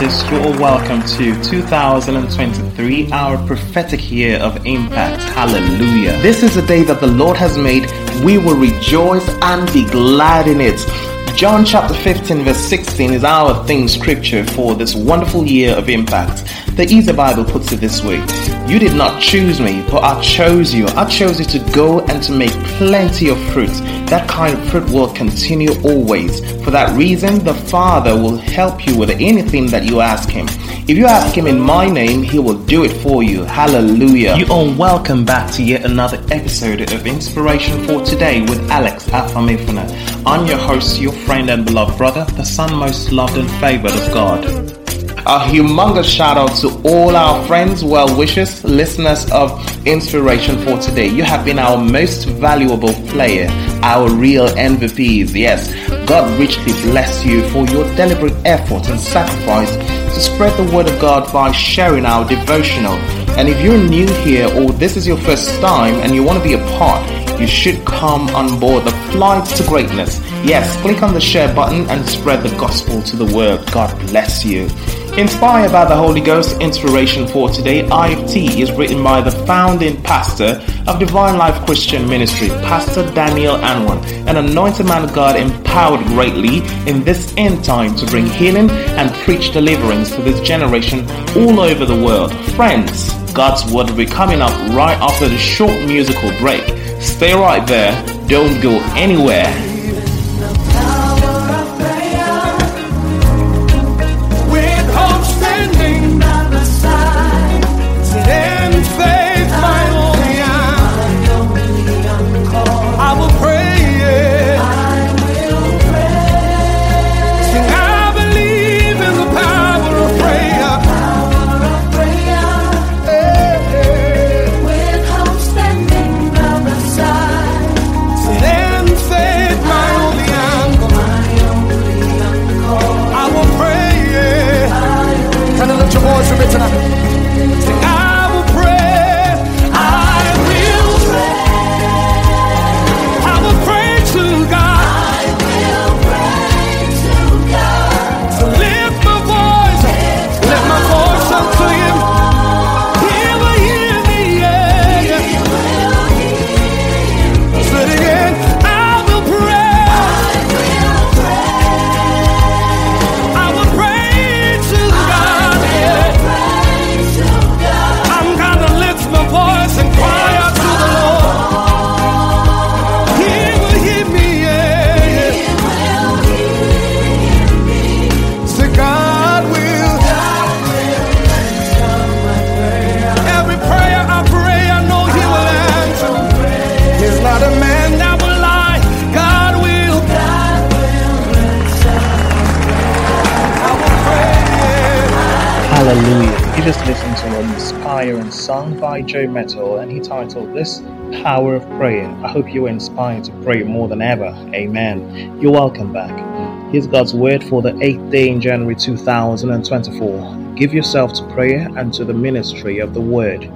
you're all welcome to 2023, our prophetic year of impact. Hallelujah. This is a day that the Lord has made. We will rejoice and be glad in it. John chapter 15, verse 16 is our theme scripture for this wonderful year of impact. The Easy Bible puts it this way You did not choose me, but I chose you. I chose you to go and to make plenty of fruit. That kind of fruit will continue always. For that reason, the Father will help you with anything that you ask Him. If you ask Him in my name, He will do it for you. Hallelujah. You are welcome back to yet another episode of Inspiration for Today with Alex Afamifuna. I'm your host, your friend and beloved brother, the son most loved and favored of God. A humongous shout out to all our friends, well wishers, listeners of Inspiration for Today. You have been our most valuable player, our real MVPs. Yes, God richly bless you for your deliberate effort and sacrifice to spread the word of God by sharing our devotional. And if you're new here or this is your first time and you want to be a part, you should come on board the flight to greatness. Yes, click on the share button and spread the gospel to the world. God bless you. Inspired by the Holy Ghost, inspiration for today, IFT is written by the founding pastor of Divine Life Christian Ministry, Pastor Daniel Anwan, an anointed man of God empowered greatly in this end time to bring healing and preach deliverance to this generation all over the world. Friends, God's word will be coming up right after the short musical break. Stay right there, don't go anywhere. Hallelujah. You just listened to an inspiring song by Joe Mettle and he titled this Power of Prayer. I hope you are inspired to pray more than ever. Amen. You're welcome back. Here's God's word for the 8th day in January 2024. Give yourself to prayer and to the ministry of the word.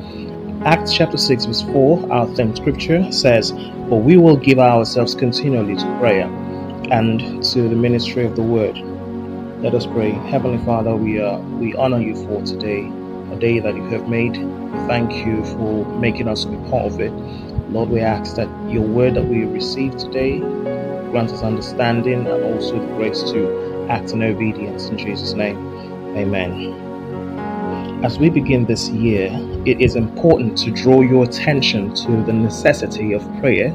Acts chapter 6 verse 4, our theme scripture says, For we will give ourselves continually to prayer and to the ministry of the word. Let us pray. Heavenly Father, we uh, we honor you for today, a day that you have made. Thank you for making us be part of it. Lord, we ask that your word that we receive today grant us understanding and also the grace to act in obedience in Jesus' name. Amen. As we begin this year, it is important to draw your attention to the necessity of prayer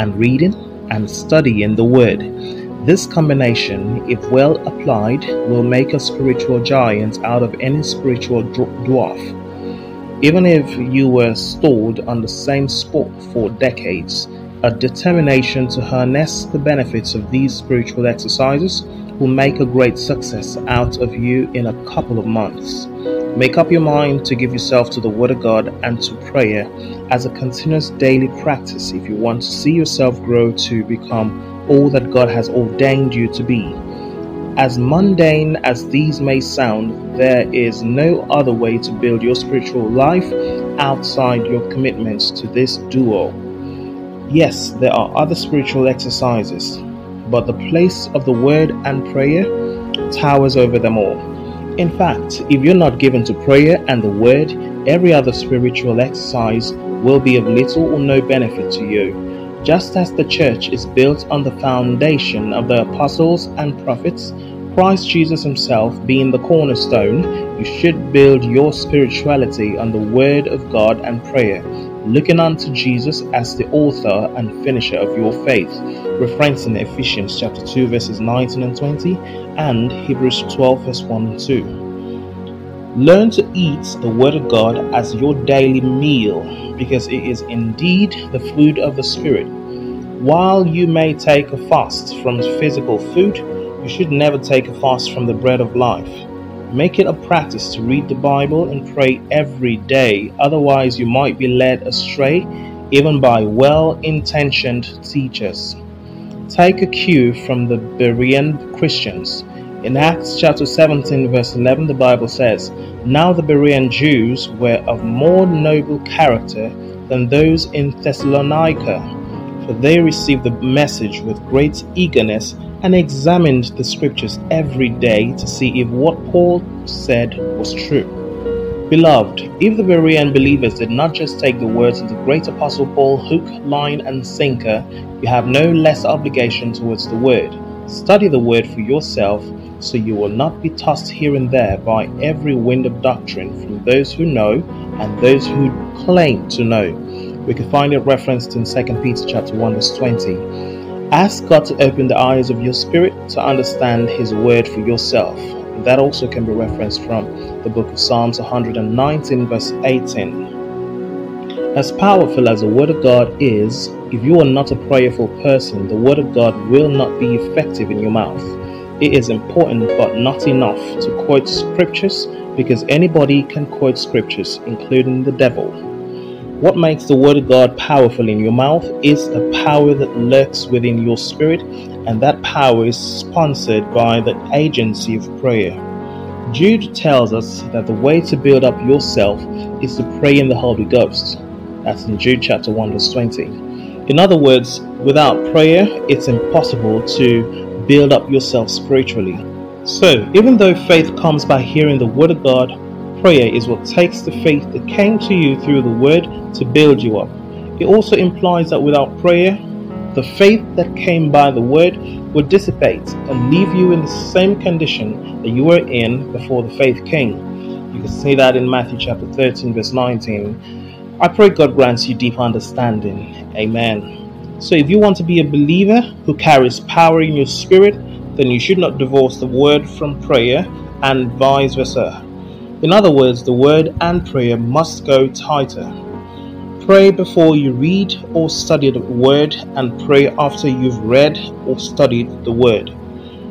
and reading and studying the Word. This combination, if well applied, will make a spiritual giant out of any spiritual dwarf. Even if you were stored on the same spot for decades, a determination to harness the benefits of these spiritual exercises will make a great success out of you in a couple of months. Make up your mind to give yourself to the Word of God and to prayer as a continuous daily practice if you want to see yourself grow to become all that God has ordained you to be. As mundane as these may sound, there is no other way to build your spiritual life outside your commitments to this duo. Yes, there are other spiritual exercises, but the place of the word and prayer towers over them all. In fact, if you're not given to prayer and the word, every other spiritual exercise will be of little or no benefit to you. Just as the church is built on the foundation of the apostles and prophets, Christ Jesus Himself being the cornerstone, you should build your spirituality on the Word of God and prayer, looking unto Jesus as the author and finisher of your faith, referencing Ephesians chapter 2 verses 19 and 20 and Hebrews 12 verse 1 and 2. Learn to eat the Word of God as your daily meal because it is indeed the food of the Spirit. While you may take a fast from physical food, you should never take a fast from the bread of life. Make it a practice to read the Bible and pray every day, otherwise, you might be led astray even by well intentioned teachers. Take a cue from the Berean Christians. In Acts chapter 17, verse 11, the Bible says, Now the Berean Jews were of more noble character than those in Thessalonica, they received the message with great eagerness and examined the scriptures every day to see if what Paul said was true. Beloved, if the Berean believers did not just take the words of the great apostle Paul hook, line, and sinker, you have no less obligation towards the word. Study the word for yourself so you will not be tossed here and there by every wind of doctrine from those who know and those who claim to know. We can find it referenced in 2 Peter chapter 1 verse 20. Ask God to open the eyes of your spirit to understand His word for yourself. That also can be referenced from the book of Psalms 119, verse 18. As powerful as the Word of God is, if you are not a prayerful person, the Word of God will not be effective in your mouth. It is important but not enough to quote scriptures because anybody can quote scriptures, including the devil. What makes the Word of God powerful in your mouth is the power that lurks within your spirit, and that power is sponsored by the agency of prayer. Jude tells us that the way to build up yourself is to pray in the Holy Ghost. That's in Jude chapter 1, verse 20. In other words, without prayer, it's impossible to build up yourself spiritually. So, even though faith comes by hearing the Word of God, Prayer is what takes the faith that came to you through the word to build you up. It also implies that without prayer, the faith that came by the word would dissipate and leave you in the same condition that you were in before the faith came. You can see that in Matthew chapter 13, verse 19. I pray God grants you deep understanding. Amen. So, if you want to be a believer who carries power in your spirit, then you should not divorce the word from prayer and vice versa. In other words, the word and prayer must go tighter. Pray before you read or study the word, and pray after you've read or studied the word.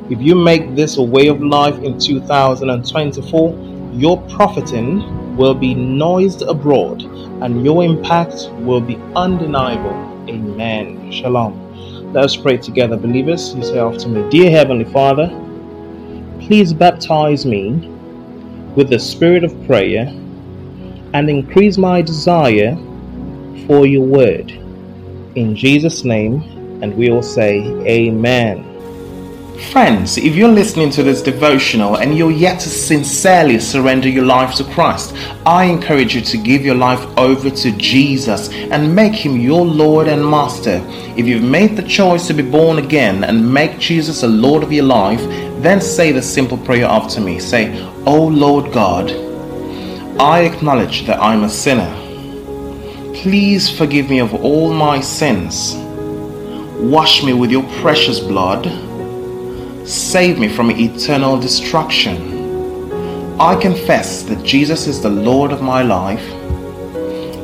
If you make this a way of life in 2024, your profiting will be noised abroad and your impact will be undeniable. Amen. Shalom. Let us pray together, believers. You say after me Dear Heavenly Father, please baptize me with the spirit of prayer and increase my desire for your word. In Jesus' name, and we all say, Amen. Friends, if you're listening to this devotional and you're yet to sincerely surrender your life to Christ, I encourage you to give your life over to Jesus and make him your Lord and Master. If you've made the choice to be born again and make Jesus a Lord of your life, then say the simple prayer after me. Say, O Lord God, I acknowledge that I'm a sinner. Please forgive me of all my sins. Wash me with your precious blood. Save me from eternal destruction. I confess that Jesus is the Lord of my life,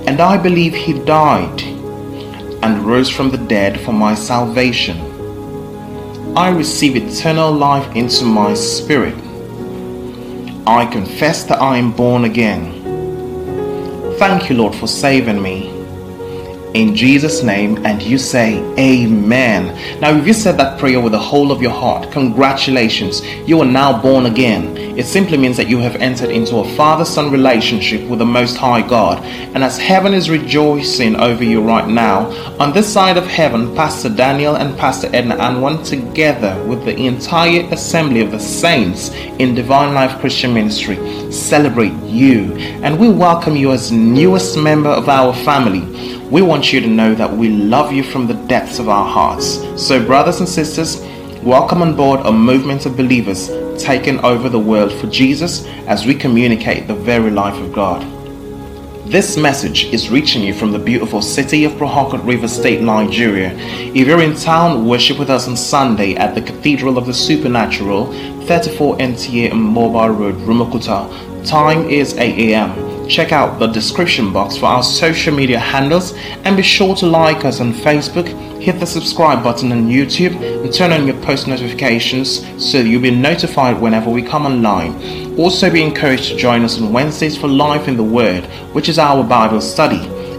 and I believe He died and rose from the dead for my salvation. I receive eternal life into my spirit I confess that I am born again. Thank you, Lord, for saving me. In Jesus' name and you say Amen. Now, if you said that prayer with the whole of your heart, congratulations, you are now born again. It simply means that you have entered into a father son relationship with the Most High God. And as heaven is rejoicing over you right now, on this side of heaven, Pastor Daniel and Pastor Edna Anwan, together with the entire assembly of the saints in Divine Life Christian Ministry, celebrate you. And we welcome you as newest member of our family. We want you to know that we love you from the depths of our hearts. So, brothers and sisters, welcome on board a movement of believers taking over the world for Jesus as we communicate the very life of God. This message is reaching you from the beautiful city of Port River State, Nigeria. If you're in town, worship with us on Sunday at the Cathedral of the Supernatural, 34 NTA Mobile Road, Rumuokwuta. Time is 8 a.m. Check out the description box for our social media handles and be sure to like us on Facebook, hit the subscribe button on YouTube, and turn on your post notifications so you'll be notified whenever we come online. Also, be encouraged to join us on Wednesdays for Life in the Word, which is our Bible study.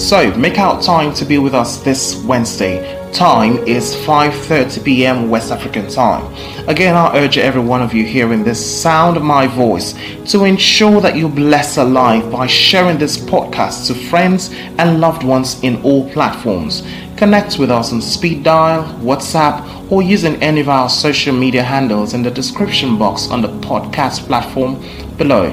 So, make out time to be with us this Wednesday Time is 5:30 p.m. West African time. Again, I urge every one of you hearing this sound of my voice to ensure that you bless a life by sharing this podcast to friends and loved ones in all platforms. Connect with us on speed dial, WhatsApp, or using any of our social media handles in the description box on the podcast platform below.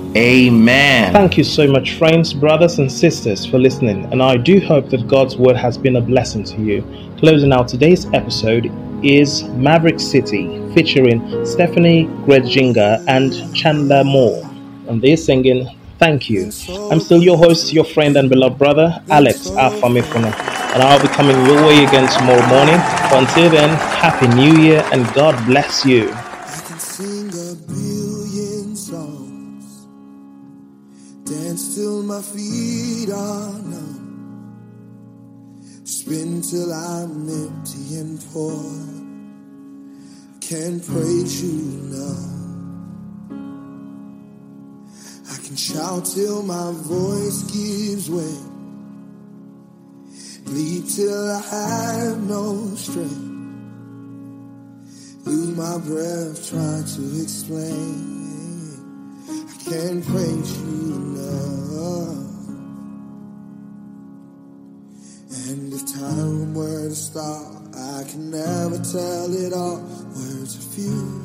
Amen. Thank you so much, friends, brothers, and sisters, for listening. And I do hope that God's word has been a blessing to you. Closing out today's episode is Maverick City, featuring Steffany Gretzinger and Chandler Moore. And they're singing Thank You. I'm still your host, your friend and beloved brother, Alex Afamifuna. And I'll be coming your way again tomorrow morning. But until then, Happy New Year and God bless you. Till my feet are numb. Spin till I'm empty and poor. Can't praise you enough. I can shout till my voice gives way. Bleed till I have no strength. Lose my breath trying to explain I can't praise you can never tell it all. Words are few,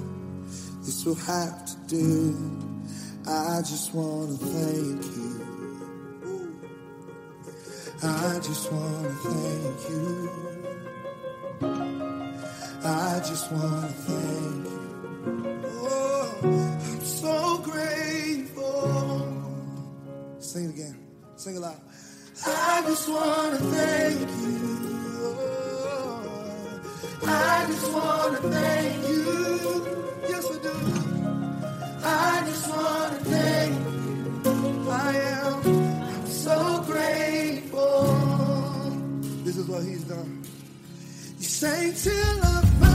this will have to do. I just wanna thank you. I just wanna thank you. I just wanna thank you. Oh, I'm so grateful. Sing it again. Sing it loud. I just want to thank you. I just want to thank you. Yes, I do. I just want to thank you. I am I'm so grateful. This is what he's done. You sang till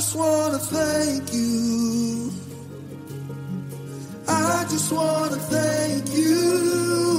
just want to thank you. I just want to thank you.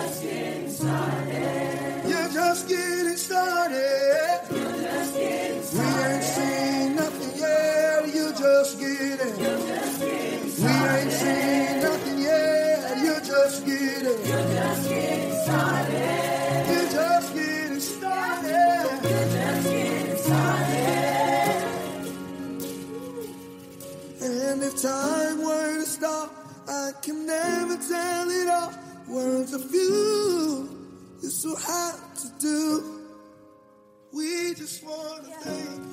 the skin started. friends of you is so hard to do. We just wanna yeah. thank you.